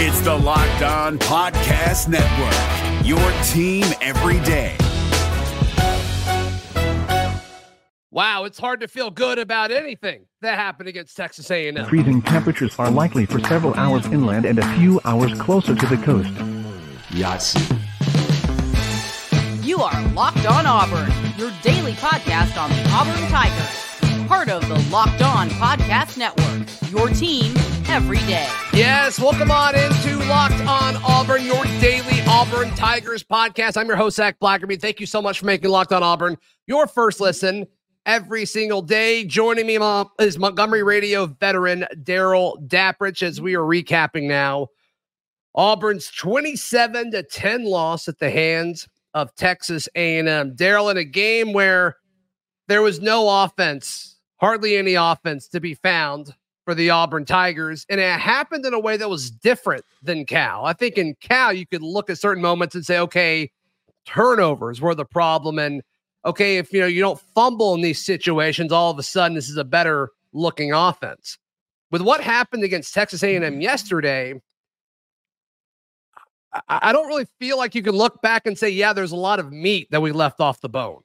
It's the Locked On Podcast Network, your team every day. Wow, it's hard to feel good about anything that happened against Texas A&M. Freezing temperatures are likely for several hours inland and a few hours closer to the coast. Yahtzee. You are Locked On Auburn, your daily podcast on the Auburn Tigers. Part of the Locked On Podcast Network, your team every day. Yes, welcome on into Locked On Auburn, your daily Auburn Tigers podcast. I'm your host, Zac Blackerby. Thank you so much for making Locked On Auburn your first listen every single day. Joining me is Montgomery Radio veteran Darrell Dapprich as we are recapping now Auburn's 27 to 10 loss at the hands of Texas A&M. Darrell in a game where there was no offense, hardly any offense to be found for the Auburn Tigers, and it happened in a way that was different than Cal. I think in Cal you could look at certain moments and say, okay, turnovers were the problem, and okay, if you know you don't fumble in these situations, all of a sudden this is a better looking offense. With what happened against Texas A&M mm-hmm. yesterday, I, I don't really feel like you can look back and say, yeah, there's a lot of meat that we left off the bone.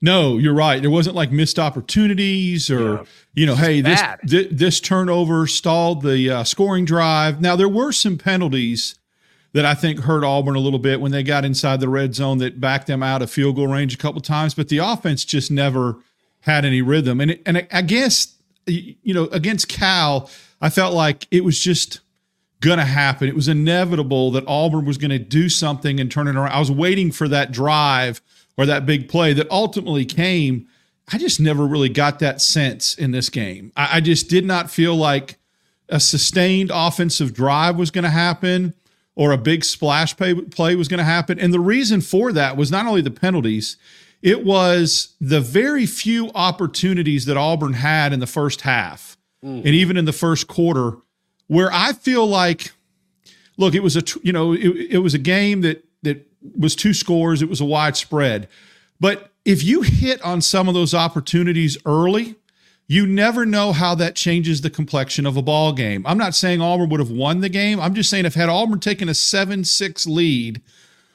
No, you're right. There wasn't like missed opportunities or, yeah, you know, hey, this, th- this turnover stalled the uh, scoring drive. Now, there were some penalties that I think hurt Auburn a little bit when they got inside the red zone that backed them out of field goal range a couple times, but the offense just never had any rhythm. And, it, and I guess, you know, against Cal, I felt like it was just going to happen. It was inevitable that Auburn was going to do something and turn it around. I was waiting for that drive or that big play that ultimately came. I just never really got that sense in this game. I, I just did not feel like a sustained offensive drive was going to happen or a big splash play, play was going to happen. And the reason for that was not only the penalties, it was the very few opportunities that Auburn had in the first half mm. and even in the first quarter where I feel like, look, it was a you know it, it was a game that that was two scores. It was a wide spread, but if you hit on some of those opportunities early, you never know how that changes the complexion of a ball game. I'm not saying Auburn would have won the game. I'm just saying if had Auburn taken a 7-6 lead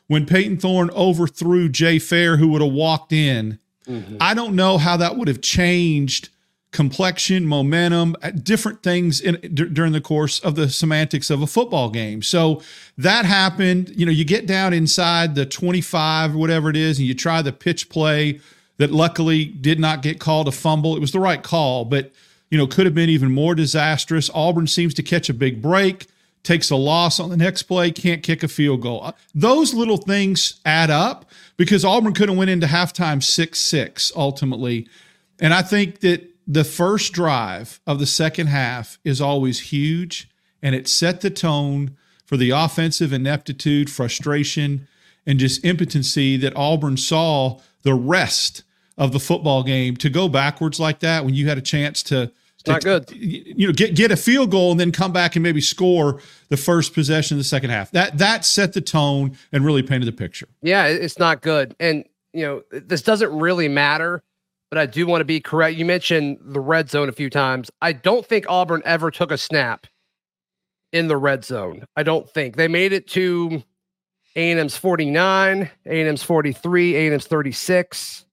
when Payton Thorne overthrew Jay Fair, who would have walked in, mm-hmm. I don't know how that would have changed complexion, momentum, uh, different things in, d- during the course of the semantics of a football game. So that happened. You know, you get down inside the 25 or whatever it is, and you try the pitch play that luckily did not get called a fumble. It was the right call, but you know, could have been even more disastrous. Auburn seems to catch a big break, takes a loss on the next play, can't kick a field goal. Uh, those little things add up because Auburn could have went into halftime 6-6 ultimately. And I think that the first drive of the second half is always huge and it set the tone for the offensive ineptitude, frustration, and just impotency that Auburn saw the rest of the football game to go backwards like that when you had a chance to it's not good. You know, get get a field goal and then come back and maybe score the first possession of the second half. That that set the tone and really painted the picture. Yeah, it's not good. And you know, this doesn't really matter but I do want to be correct. You mentioned the red zone a few times. I don't think Auburn ever took a snap in the red zone. I don't think they made it to A&M's 49, A&M's 43, A&M's 36,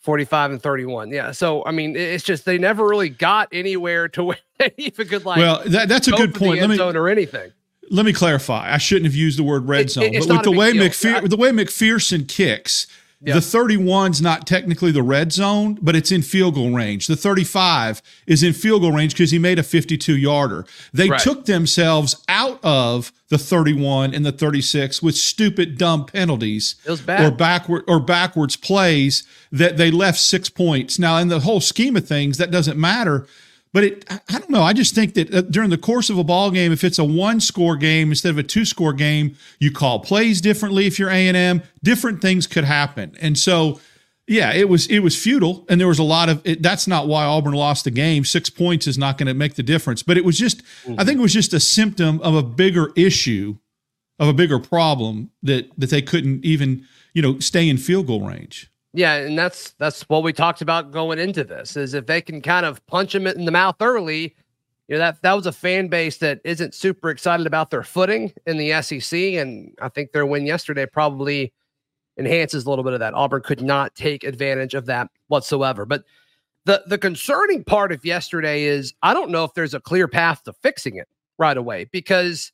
45 and 31. Yeah. So, I mean, it's just they never really got anywhere to where they even could like Well, that, that's a good point. Let me, zone or anything. Let me clarify. I shouldn't have used the word red it, zone, but with the way McPher- the way McPherson kicks – Yep. The 31's not technically the red zone, but it's in field goal range. The 35 is in field goal range because he made a 52 yarder. They right. took themselves out of the 31 and the 36 with stupid, dumb penalties or backward or backwards plays that they left six points. Now, in the whole scheme of things, that doesn't matter but it, I don't know. I just think that uh, during the course of a ball game, if it's a one score game instead of a two score game, you call plays differently. If you're A and M, different things could happen. And so, yeah, it was it was futile, and there was a lot of. It, that's not why Auburn lost the game. Six points is not going to make the difference. But it was just. I think it was just a symptom of a bigger issue, of a bigger problem that that they couldn't even you know stay in field goal range. Yeah, and that's that's what we talked about going into this is if they can kind of punch them in the mouth early, you know that that was a fan base that isn't super excited about their footing in the SEC, and I think their win yesterday probably enhances a little bit of that. Auburn could not take advantage of that whatsoever. But the the concerning part of yesterday is I don't know if there's a clear path to fixing it right away because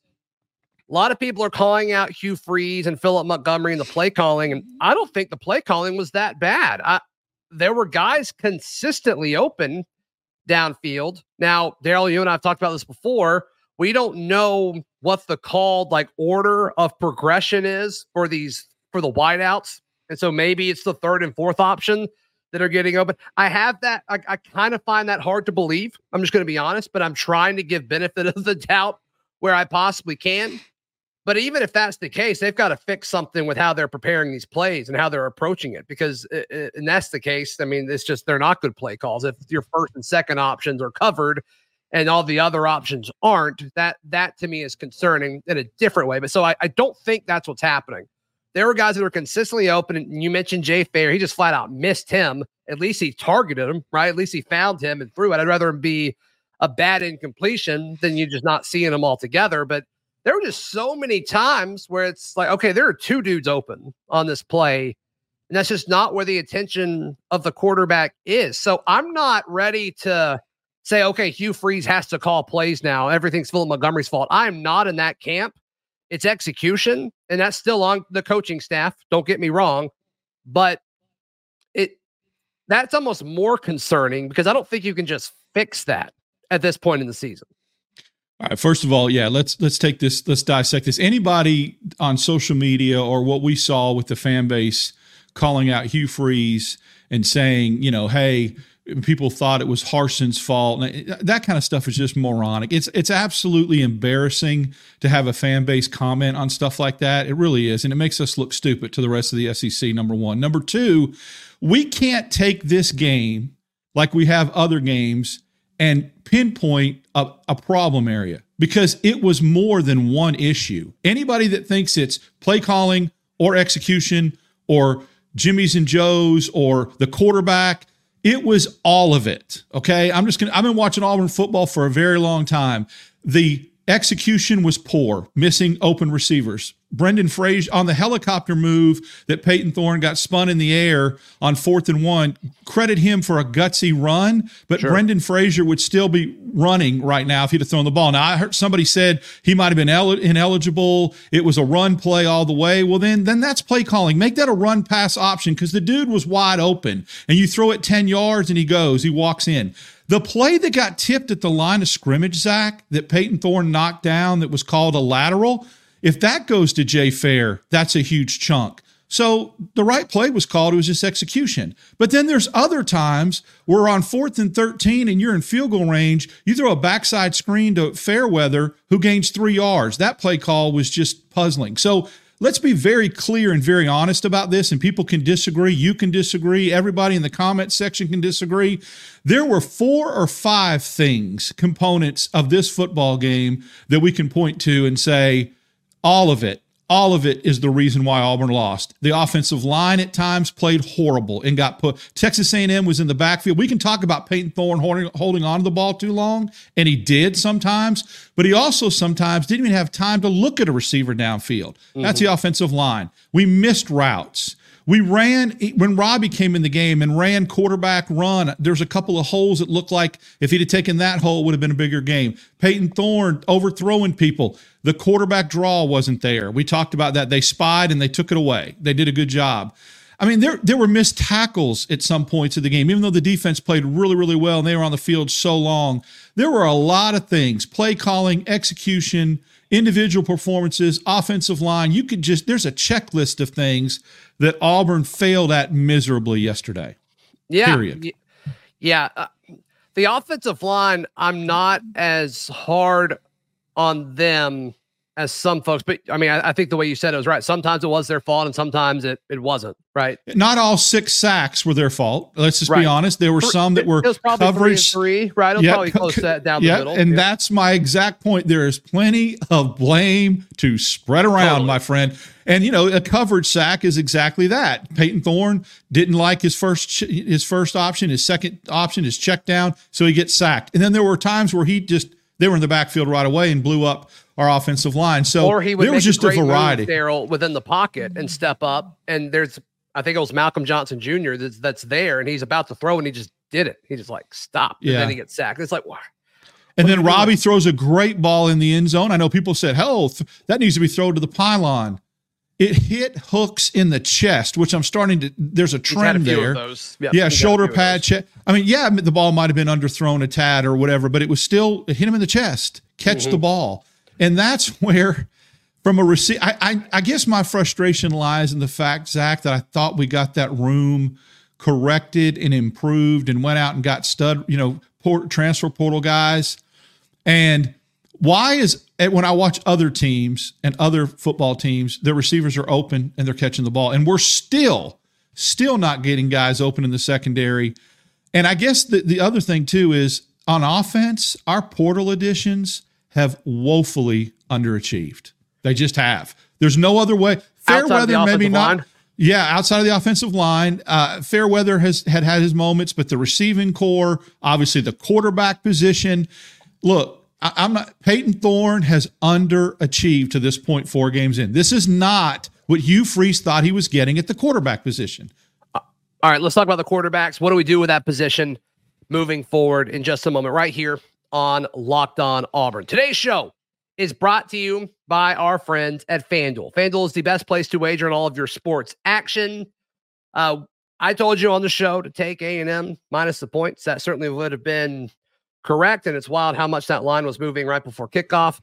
a lot of people are calling out Hugh Freeze and Philip Montgomery and the play calling, and mm-hmm. I don't think the play calling was that bad. I, there were guys consistently open downfield. Now, Darrell, you and I have talked about this before. We don't know what the called like order of progression is for these for the wideouts. And so maybe it's the third and fourth option that are getting open. I have that. I, I kind of find that hard to believe. I'm just going to be honest, but I'm trying to give benefit of the doubt where I possibly can. But even if that's the case, they've got to fix something with how they're preparing these plays and how they're approaching it. Because, it, it, and that's the case. I mean, it's just they're not good play calls. If your first and second options are covered, and all the other options aren't, that that to me is concerning in a different way. But so I, I don't think that's what's happening. There were guys that were consistently open, and you mentioned Jay Fair. He just flat out missed him. At least he targeted him, right? At least he found him and threw it. I'd rather him be a bad incompletion than you just not seeing him altogether. But there were just so many times where it's like, okay, there are two dudes open on this play. And that's just not where the attention of the quarterback is. So I'm not ready to say, okay, Hugh Freeze has to call plays now. Everything's Philip Montgomery's fault. I'm not in that camp. It's execution, and that's still on the coaching staff. Don't get me wrong. But it that's almost more concerning because I don't think you can just fix that at this point in the season. Right. First of all, yeah, let's let's take this. Let's dissect this. Anybody on social media or what we saw with the fan base calling out Hugh Freeze and saying, you know, hey, people thought it was Harsin's fault. That kind of stuff is just moronic. It's it's absolutely embarrassing to have a fan base comment on stuff like that. It really is, and it makes us look stupid to the rest of the SEC. Number one. Number two, we can't take this game like we have other games and pinpoint a, a, problem area because it was more than one issue. Anybody that thinks it's play calling or execution or Jimmy's and Joe's or the quarterback, it was all of it. Okay. I'm just going to, I've been watching Auburn football for a very long time. The execution was poor, missing open receivers. Brandon Frazier on the helicopter move that Payton Thorne got spun in the air on fourth and one. Credit him for a gutsy run, but sure. Brandon Frazier would still be running right now if he'd have thrown the ball. Now I heard somebody said he might have been el- ineligible. It was a run play all the way. Well, then then that's play calling. Make that a run pass option because the dude was wide open, and you throw it ten yards and he goes, he walks in. The play that got tipped at the line of scrimmage, Zac, that Payton Thorne knocked down, that was called a lateral if that goes to Jay Fair, that's a huge chunk. So the right play was called. It was just execution. But then there's other times where on fourth and 13 and you're in field goal range, you throw a backside screen to Fairweather who gains three yards. That play call was just puzzling. So let's be very clear and very honest about this. And people can disagree. You can disagree. Everybody in the comment section can disagree. There were four or five things, components of this football game that we can point to and say, all of it, all of it is the reason why Auburn lost. The offensive line at times played horrible and got put. Texas A&M was in the backfield. We can talk about Payton Thorne holding, holding on to the ball too long, and he did sometimes, but he also sometimes didn't even have time to look at a receiver downfield. Mm-hmm. That's the offensive line. We missed routes. We ran when Robby came in the game and ran quarterback run. There's a couple of holes that looked like if he'd have taken that hole, it would have been a bigger game. Payton Thorne overthrowing people. The quarterback draw wasn't there. We talked about that. They spied and they took it away. They did a good job. I mean, there there were missed tackles at some points of the game, even though the defense played really, really well and they were on the field so long. There were a lot of things: play calling, execution, individual performances, offensive line. You could just there's a checklist of things that Auburn failed at miserably yesterday. Yeah. Period. Yeah. Uh, the offensive line, I'm not as hard on them as some folks. But I mean, I, I, think the way you said it was right. Sometimes it was their fault, and sometimes it, it wasn't. Right. Not all six sacks were their fault. Let's just right. be honest. There were some that were it was probably coverage. Three, three right? It was yeah, probably close that down the middle. And yeah. that's my exact point. There is plenty of blame to spread around, totally. my friend. And you know, a coverage sack is exactly that. Payton Thorne didn't like his first his first option. His second option is check down, so he gets sacked. And then there were times where he just they were in the backfield right away and blew up our offensive line. So or he would there was just a, a variety. Darrell within the pocket and step up. And there's, I think it was Malcolm Johnson Jr. that's, that's there, and he's about to throw, and he just did it. He just like stopped, and yeah. then he gets sacked. It's like, wow. And then Robby doing? throws a great ball in the end zone. I know people said, "Hell, th- that needs to be thrown to the pylon." It hit Hooks in the chest, which I'm starting to. There's a trend a there. Yep, yeah, shoulder pad. Chest. I mean, yeah, the ball might have been underthrown a tad or whatever, but it was still it hit him in the chest. Catch mm-hmm. the ball, and that's where, from a receive, I, I I guess my frustration lies in the fact, Zac, that I thought we got that room corrected and improved and went out and got stud, you know, port, transfer portal guys, and why is eh, when I watch other teams and other football teams, their receivers are open and they're catching the ball, and we're still, still not getting guys open in the secondary. And I guess the, the other thing too is on offense, our portal additions have woefully underachieved. They just have. There's no other way. Fairweather, maybe not. Line. Yeah, outside of the offensive line, uh, Fairweather has had had his moments, but the receiving corps, obviously the quarterback position. Look, I, am not. Payton Thorne has underachieved to this. Four games in, this is not what Hugh Freeze thought he was getting at the quarterback position. All right, let's talk about the quarterbacks. What do we do with that position moving forward in just a moment? Right here on Locked On Auburn. Today's show is brought to you by our friends at FanDuel. FanDuel is the best place to wager on all of your sports action. Uh, I told you on the show to take A and M minus the points. That certainly would have been correct. And it's wild how much that line was moving right before kickoff.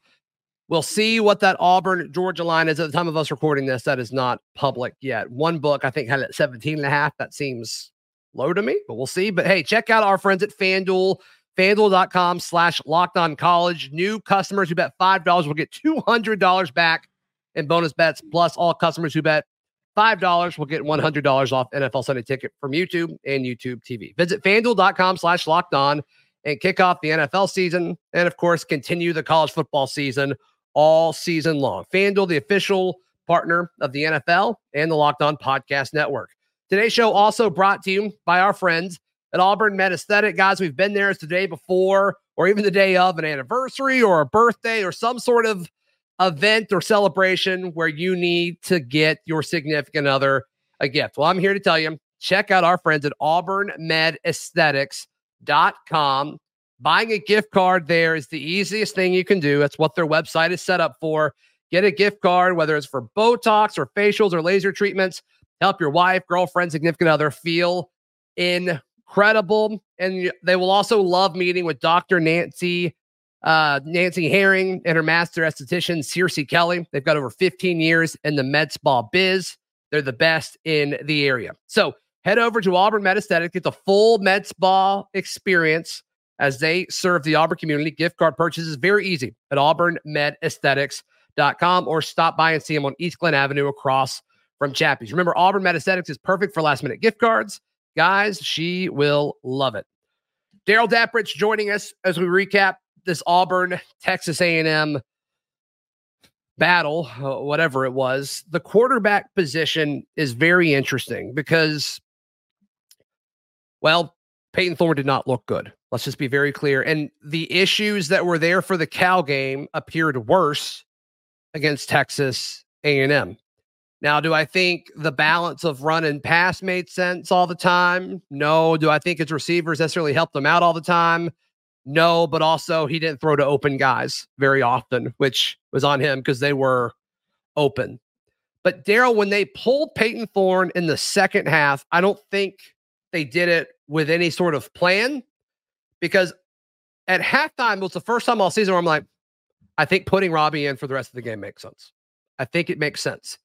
We'll see what that Auburn Georgia line is at the time of us recording this. That is not public yet. One book, I think, had it 17 and a half. That seems low to me, but we'll see. But hey, check out our friends at FanDuel. FanDuel.com slash locked on college. New customers who bet $5 will get $200 back in bonus bets. Plus, all customers who bet $5 will get $100 off NFL Sunday ticket from YouTube and YouTube TV. Visit FanDuel.com slash locked on and kick off the NFL season. And of course, continue the college football season all season long. FanDuel, the official partner of the NFL and the Locked On Podcast Network. Today's show also brought to you by our friends at Auburn Med Aesthetic. Guys, we've been there It's the day before or even the day of an anniversary or a birthday or some sort of event or celebration where you need to get your significant other a gift. Well, I'm here to tell you, check out our friends at Auburn Med Aesthetics. Buying a gift card there is the easiest thing you can do. That's what their website is set up for. Get a gift card, whether it's for Botox or facials or laser treatments. Help your wife, girlfriend, significant other feel incredible. And they will also love meeting with Dr. Nancy, uh, Nancy Herring and her master esthetician, Circe Kelly. They've got over 15 years in the med spa biz. They're the best in the area. So head over to Auburn Med get the full med spa experience as they serve the Auburn community. Gift card purchases very easy at auburnmedaesthetics.com or stop by and see them on East Glen Avenue across from Chappy's. Remember, Auburn Med Aesthetics is perfect for last minute gift cards. Guys, she will love it. Darrell Dapprich joining us as we recap this Auburn Texas A&M battle, uh, whatever it was. The quarterback position is very interesting because well, Payton Thorne did not look good. Let's just be very clear. And the issues that were there for the Cal game appeared worse against Texas A&M. Now, do I think the balance of run and pass made sense all the time? No. Do I think his receivers necessarily helped him out all the time? No, but also he didn't throw to open guys very often, which was on him because they were open. But Darrell, when they pulled Payton Thorne in the second half, I don't think they did it with any sort of plan because at halftime it was the first time all season where I'm like, I think putting Robby in for the rest of the game makes sense. I think it makes sense.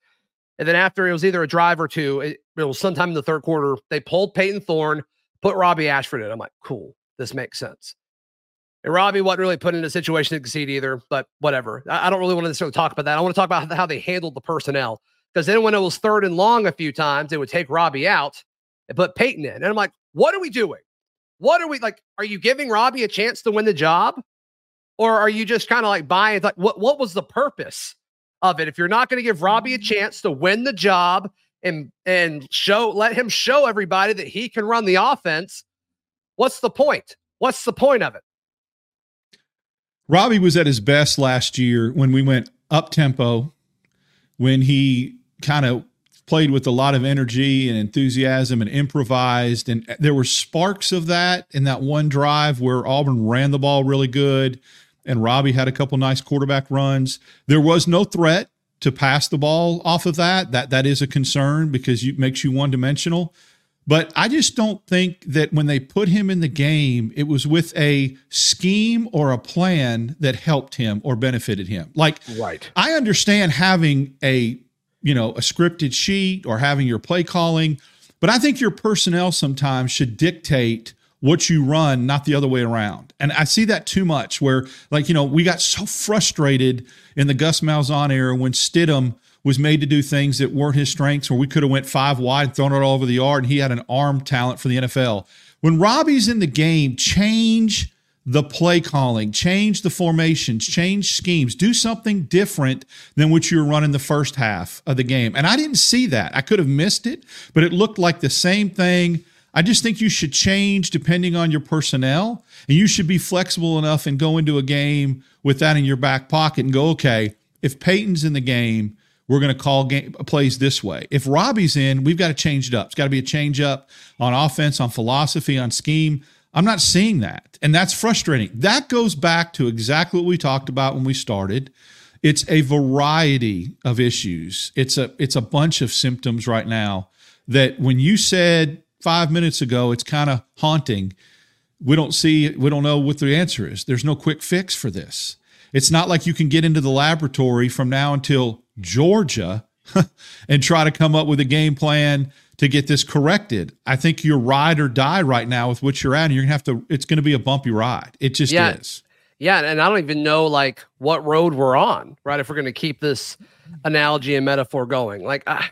And then after it was either a drive or two, it, it was sometime in the third quarter, they pulled Payton Thorne, put Robby Ashford in. I'm like, cool, this makes sense. And Robby wasn't really put in a situation to concede either, but whatever. I, I don't really want to necessarily talk about that. I want to talk about how they handled the personnel. Because then when it was third and long a few times, they would take Robby out and put Payton in. And I'm like, what are we doing? What are we like? Are you giving Robby a chance to win the job? Or are you just kind of like buying like what what was the purpose of it? If you're not going to give Robby a mm-hmm. chance to win the job and and show let him show everybody that he can run the offense, what's the point? What's the point of it? Robby was at his best last year when we went up tempo, when he kind of played with a lot of energy and enthusiasm and improvised. And uh, there were sparks of that in that one drive where Auburn ran the ball really good and Robby had a couple nice quarterback runs. There was no threat to pass the ball off of that. That that is a concern because it makes you one dimensional. But I just don't think that when they put him in the game, it was with a scheme or a plan that helped him or benefited him. Like, right. I understand having a you know, a scripted sheet or having your play calling. But I think your personnel sometimes should dictate what you run, not the other way around. And I see that too much where, like, you know, we got so frustrated in the Gus Malzahn era when Stidham was made to do things that weren't his strengths, where we could have went five wide and thrown it all over the yard, and he had an arm talent for the NFL. When Robby's in the game, change the play calling, change the formations, change schemes, do something different than what you were running the first half of the game. And I didn't see that. I could have missed it, but it looked like the same thing. I just think you should change depending on your personnel, and you should be flexible enough and go into a game with that in your back pocket and go, okay, if Payton's in the game, we're going to call game plays this way. If Robby's in, we've got to change it up. It's got to be a change up on offense, on philosophy, on scheme. I'm not seeing that. And that's frustrating. That goes back to exactly what we talked about when we started. It's a variety of issues. It's a it's a bunch of symptoms right now that when you said 5 minutes ago it's kind of haunting, we don't see we don't know what the answer is. There's no quick fix for this. It's not like you can get into the laboratory from now until Georgia and try to come up with a game plan to get this corrected. I think you're ride or die right now with what you're at. And you're gonna have to. It's going to be a bumpy ride. It just yeah. is. Yeah, and I don't even know like what road we're on, right? If we're going to keep this analogy and metaphor going, like ah,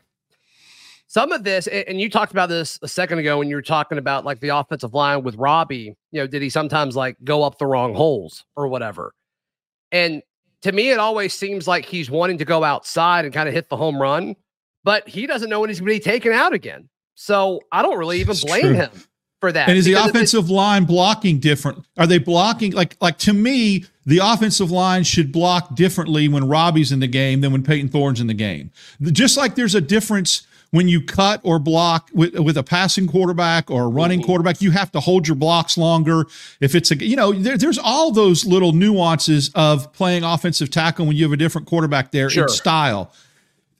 some of this, and you talked about this a second ago when you were talking about like the offensive line with Robby. You know, did he sometimes like go up the wrong holes or whatever? And to me, it always seems like he's wanting to go outside and kind of hit the home run but he doesn't know when he's going to be taken out again. So I don't really even blame him for that. And is the offensive line blocking different? Are they blocking like like to me? The offensive line should block differently when Robby's in the game than when Payton Thorne's in the game. Just like there's a difference when you cut or block with, with a passing quarterback or a running mm-hmm. quarterback, you have to hold your blocks longer. If it's a, you know, there, there's all those little nuances of playing offensive tackle when you have a different quarterback there sure. in style.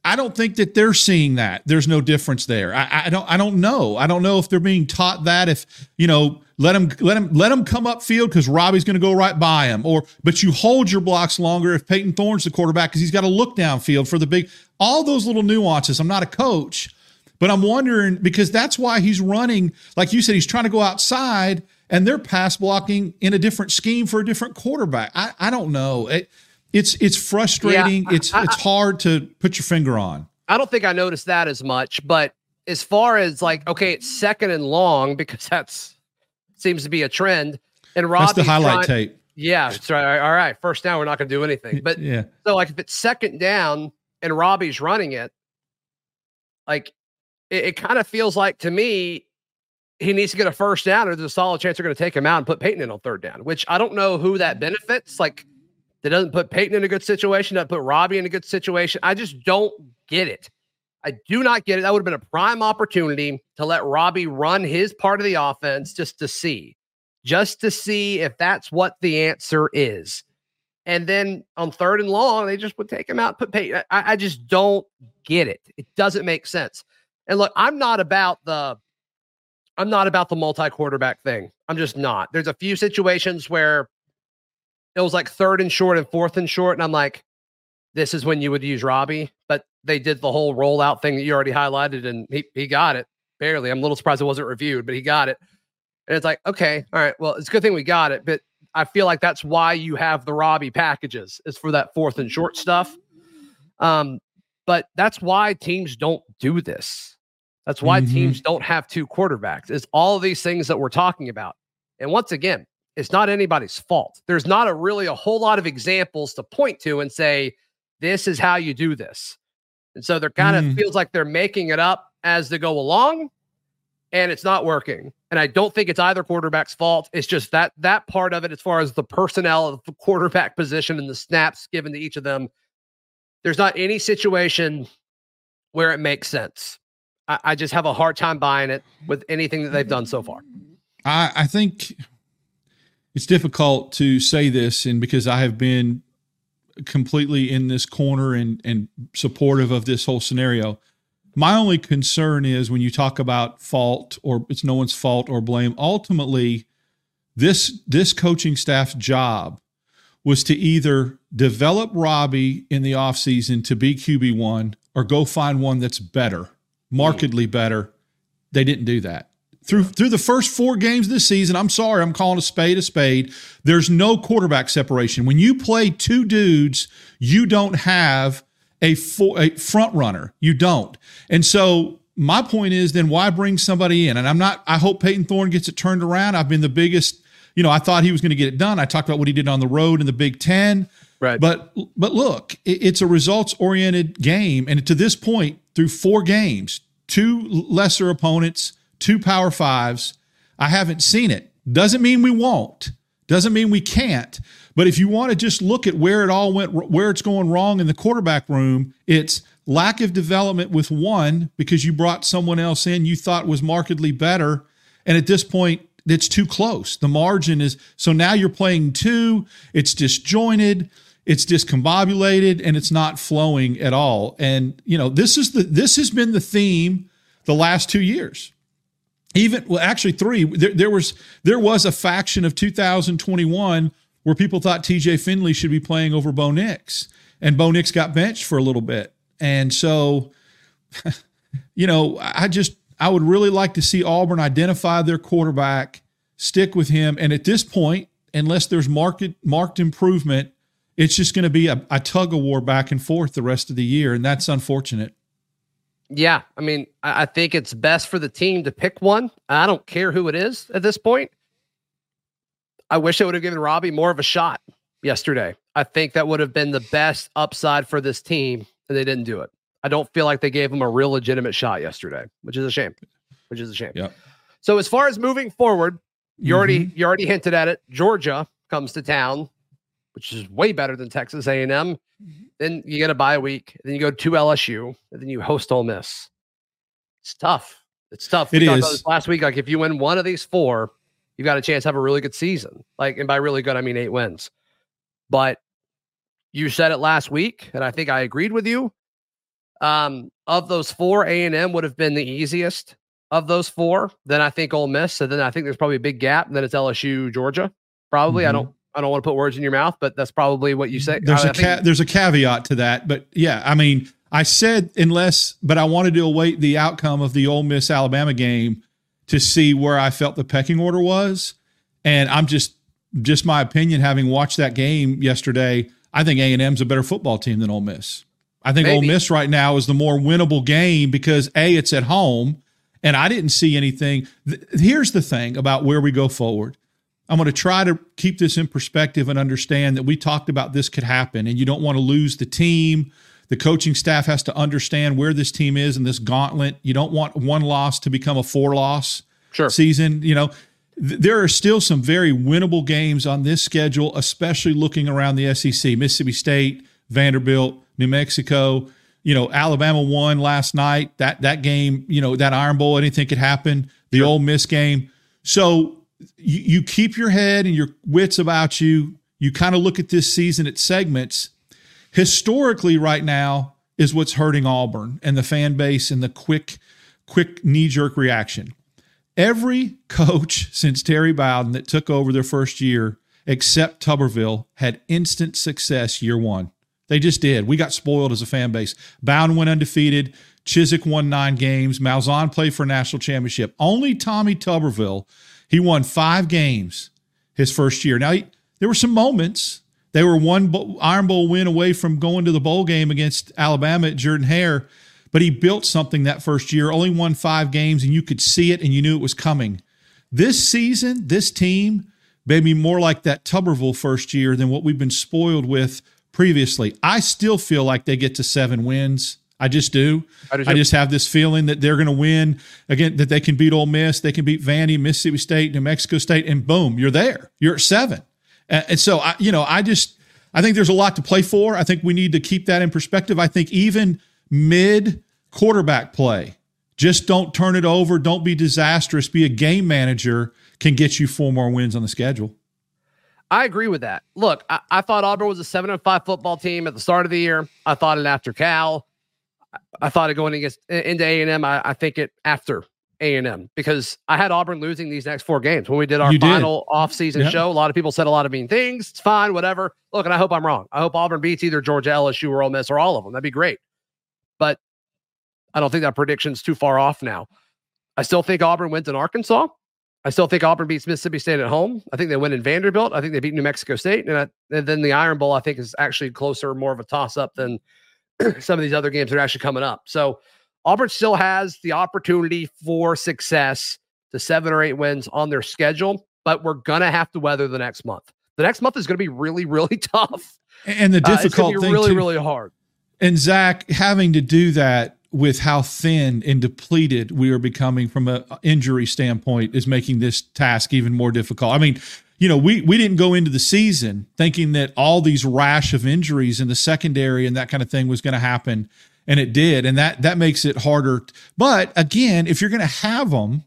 I don't think that they're seeing that. There's no difference there. I, I, don't. I don't know. I don't know if they're being taught that. If you know, let him let him let him come up field because Robby's going to go right by him. Or but you hold your blocks longer if Payton Thorne's the quarterback because he's got to look downfield for the big. All those little nuances. I'm not a coach, but I'm wondering because that's why he's running. Like you said, he's trying to go outside, and they're pass blocking in a different scheme for a different quarterback. I I don't know. It, it's it's frustrating. Yeah, it's I, it's hard to put your finger on. I don't think I noticed that as much, but as far as like, okay, it's second and long because that's seems to be a trend. And Robby's that's the highlight trying, tape. Yeah, it's right. All right, first down, we're not going to do anything. But yeah, so like if it's second down and Robby's running it, like it, it kind of feels like to me he needs to get a first down, or there's a solid chance they're going to take him out and put Payton in on third down. Which I don't know who that benefits. Like that doesn't put Payton in a good situation, that put Robby in a good situation. I just don't get it. I do not get it. That would have been a prime opportunity to let Robby run his part of the offense just to see, just to see if that's what the answer is. And then on third and long, they just would take him out, put Payton. I, I just don't get it. It doesn't make sense. And look, I'm not about the I'm not about the multi-quarterback thing. I'm just not. There's a few situations where it was like third and short and fourth and short. And I'm like, this is when you would use Robby. But they did the whole rollout thing that you already highlighted, and he, he got it barely. I'm a little surprised it wasn't reviewed, but he got it. And it's like, okay, all right, well, it's a good thing we got it. But I feel like that's why you have the Robby packages, is for that fourth and short stuff. Um, but that's why teams don't do this. That's why mm-hmm. teams don't have two quarterbacks, is all these things that we're talking about. And once again, it's not anybody's fault. There's not a really a whole lot of examples to point to and say, this is how you do this. And so they're kind of mm. feels like they're making it up as they go along. and it's not working. And I don't think it's either quarterback's fault. It's just that that part of it, as far as the personnel of the quarterback position and the snaps given to each of them, there's not any situation where it makes sense. I, I just have a hard time buying it with anything that they've done so far. I, I think it's difficult to say this, and because I have been completely in this corner and and supportive of this whole scenario. My only concern is when you talk about fault or it's no one's fault or blame, ultimately this this coaching staff's job was to either develop Robby in the offseason to be QB1 or go find one that's better, markedly better. They didn't do that. Through through the first four games of this season, I'm sorry, I'm calling a spade a spade. There's no quarterback separation. When you play two dudes, you don't have a, for, a front runner. You don't. And so my point is then why bring somebody in? And I'm not, I hope Payton Thorne gets it turned around. I've been the biggest, you know, I thought he was going to get it done. I talked about what he did on the road in the Big Ten. Right. But but look, it's a results oriented game. And to this point, through four games, two lesser opponents, two power fives, I haven't seen it. Doesn't mean we won't. Doesn't mean we can't. But if you want to just look at where it all went, where it's going wrong in the quarterback room, it's lack of development with one because you brought someone else in you thought was markedly better. And at this point, it's too close. The margin is so now you're playing two, it's disjointed, it's discombobulated, and it's not flowing at all. And you know, this is the this has been the theme the last two years even well actually three there, there, was there was a faction of 2021 where people thought TJ Finley should be playing over Bo Nix, and Bo Nix got benched for a little bit. And so, you know, I just I would really like to see Auburn identify their quarterback, stick with him, and at this point, unless there's market marked improvement, it's just going to be a, a tug of war back and forth the rest of the year, and that's unfortunate. Yeah, I mean, I think it's best for the team to pick one. I don't care who it is at this point. I wish I would have given Robby more of a shot yesterday. I think that would have been the best upside for this team, and they didn't do it. I don't feel like they gave him a real legitimate shot yesterday, which is a shame. Which is a shame. Yeah. So as far as moving forward, you mm-hmm. already you already hinted at it. Georgia comes to town, which is way better than Texas A&M. Mm-hmm. Then you get a bye week. Then you go to LSU, and then you host Ole Miss. It's tough. It's tough. We it is. last week, like if you win one of these four, you got a chance to have a really good season. Like, and by really good, I mean eight wins. But you said it last week, and I think I agreed with you. Um, of those four, A and M would have been the easiest of those four. Then I think Ole Miss, and then I think there's probably a big gap. And then it's LSU, Georgia. Probably. Mm-hmm. I don't. I don't want to put words in your mouth, but that's probably what you say. There's I, a ca- there's a caveat to that, but yeah, I mean, I said unless, but I wanted to await the outcome of the Ole Miss Alabama game to see where I felt the pecking order was. And I'm just just my opinion, having watched that game yesterday, I think A and M's a better football team than Ole Miss. I think Maybe. Ole Miss right now is the more winnable game because a it's at home, and I didn't see anything. Here's the thing about where we go forward. I'm going to try to keep this in perspective and understand that we talked about this could happen, and you don't want to lose the team. The coaching staff has to understand where this team is in this gauntlet. You don't want one loss to become a four loss sure. season. You know, th- there are still some very winnable games on this schedule, especially looking around the SEC. Mississippi State, Vanderbilt, New Mexico. You know, Alabama won last night. That that game, you know, that Iron Bowl, anything could happen. The sure. Ole Miss game. So you, you keep your head and your wits about you. You kind of look at this season at segments historically right now is what's hurting Auburn and the fan base and the quick, quick knee jerk reaction. Every coach since Terry Bowden that took over their first year, except Tuberville, had instant success year one. They just did. We got spoiled as a fan base. Bowden went undefeated. Chizik won nine games. Malzahn played for a national championship. Only Tommy Tuberville, he won five games his first year. Now, he, there were some moments they were one Iron Bowl win away from going to the bowl game against Alabama at Jordan Hare, but he built something that first year, only won five games, and you could see it and you knew it was coming. This season, this team made me more like that Tuberville first year than what we've been spoiled with previously. I still feel like they get to seven wins. I just do. I, I just have this feeling that they're going to win again. That they can beat Ole Miss, they can beat Vandy, Mississippi State, New Mexico State, and boom, you're there. You're at seven. And, and so I, you know, I just I think there's a lot to play for. I think we need to keep that in perspective. I think even mid quarterback play, just don't turn it over. Don't be disastrous. Be a game manager can get you four more wins on the schedule. I agree with that. Look, I, I thought Auburn was a seven and five football team at the start of the year. I thought it after Cal. I thought it going against into A and M. I, I think it after A and M because I had Auburn losing these next four games when we did our you final did. offseason yeah. show. A lot of people said a lot of mean things. It's fine, whatever. Look, and I hope I'm wrong. I hope Auburn beats either Georgia, LSU, or Ole Miss, or all of them. That'd be great. But I don't think that prediction's too far off now. I still think Auburn wins in Arkansas. I still think Auburn beats Mississippi State at home. I think they win in Vanderbilt. I think they beat New Mexico State, and, I, and then the Iron Bowl I think is actually closer, more of a toss up than some of these other games that are actually coming up. So Auburn still has the opportunity for success to seven or eight wins on their schedule, but we're gonna have to weather the next month. The next month is going to be really, really tough, and the difficult uh, thing really, too, really hard. And Zac having to do that with how thin and depleted we are becoming from an injury standpoint is making this task even more difficult. I mean, you know, we we didn't go into the season thinking that all these rash of injuries in the secondary and that kind of thing was going to happen, and it did, and that that makes it harder. But again, if you're going to have them,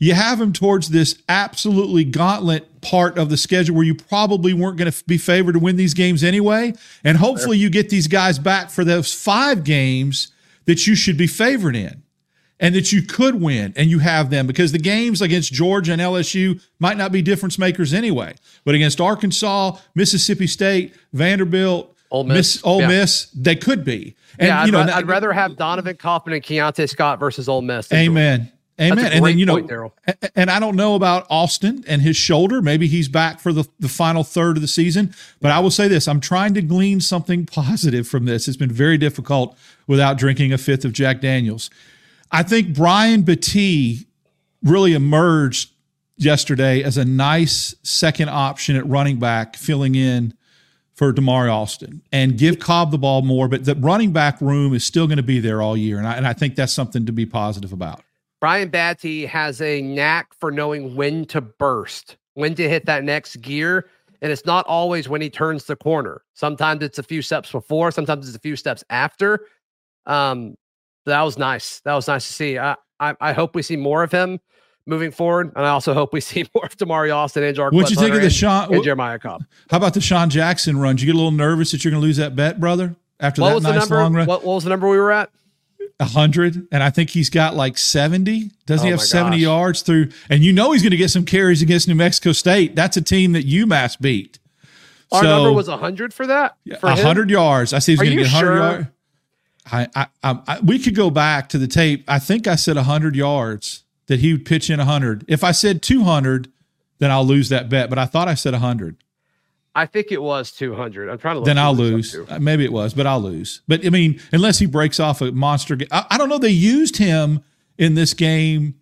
you have them towards this absolutely gauntlet part of the schedule where you probably weren't going to be favored to win these games anyway, and hopefully you get these guys back for those five games that you should be favored in and that you could win and you have them because the games against Georgia and LSU might not be difference makers anyway. But against Arkansas, Mississippi State, Vanderbilt, Ole Miss, Miss Ole yeah. Miss, they could be. And yeah, I'd, you know, I'd rather have Donovan Kaufman and Keionte Scott versus Ole Miss. Amen. Amen. And then you know, point, and I don't know about Austin and his shoulder. Maybe he's back for the, the final third of the season. But I will say this: I'm trying to glean something positive from this. It's been very difficult without drinking a fifth of Jack Daniels. I think Brian Battie really emerged yesterday as a nice second option at running back, filling in for Damari Alston and give Cobb the ball more. But the running back room is still going to be there all year. And I, and I think that's something to be positive about. Brian Battie has a knack for knowing when to burst, when to hit that next gear. And it's not always when he turns the corner. Sometimes it's a few steps before, sometimes it's a few steps after. Um, that was nice. That was nice to see. I, I, I hope we see more of him moving forward, and I also hope we see more of Damari Alston and Jark. What you think of the Sean and Jeremiah Cobb? How about the Sean Jackson run? Did you get a little nervous that you're going to lose that bet, brother? After what that nice long run, what, what was the number we were at? hundred, and I think he's got like seventy. Doesn't oh he have seventy gosh. yards through? And you know he's going to get some carries against New Mexico State. That's a team that UMass beat. Our so, number was hundred for that. For hundred yards. I see he's going to get hundred sure? yards. I, I, I, we could go back to the tape. I think I said 100 yards that he would pitch in 100. If I said 200, then I'll lose that bet. But I thought I said 100. I think it was 200. I'm trying to. then I'll lose. Uh, maybe it was, but I'll lose. But I mean, unless he breaks off a monster game, I, I don't know. They used him in this game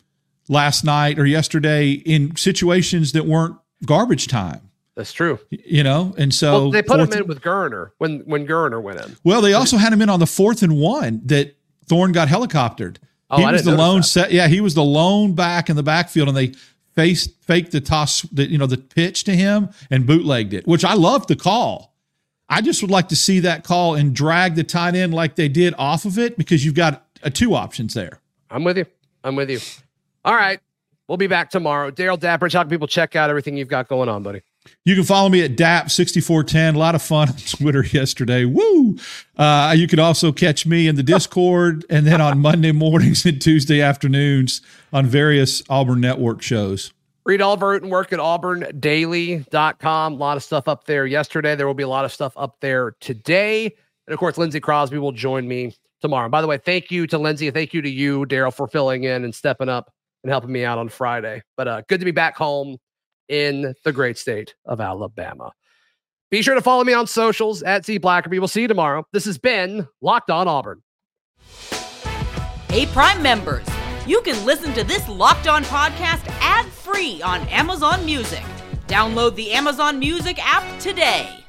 last night or yesterday in situations that weren't garbage time. That's true. You know, and so well, they put him in with Geriner when when Geriner went in. Well, they also had him in on the fourth and one that Thorne got helicoptered. Oh, he I was the lone set. Yeah, he was the lone back in the backfield, and they faced faked the toss, the, you know, the pitch to him and bootlegged it, which I love the call. I just would like to see that call and drag the tight end like they did off of it because you've got uh, two options there. I'm with you. I'm with you. All right. We'll be back tomorrow. Darrell Dapper, how can people check out everything you've got going on, buddy? You can follow me at DAP6410. A lot of fun on Twitter yesterday. Woo! Uh, you can also catch me in the Discord and then on Monday mornings and Tuesday afternoons on various Auburn Network shows. Read all of our written work at auburndaily.com. A lot of stuff up there yesterday. There will be a lot of stuff up there today. And of course, Lindsey Crosby will join me tomorrow. By the way, thank you to Lindsey. Thank you to you, Darrell, for filling in and stepping up and helping me out on Friday. But uh, good to be back home in the great state of Alabama. Be sure to follow me on socials at Z Blackerby. We'll see you tomorrow. This has been Locked On Auburn. Hey, Prime members, you can listen to this Locked On podcast ad free on Amazon Music. Download the Amazon Music app today.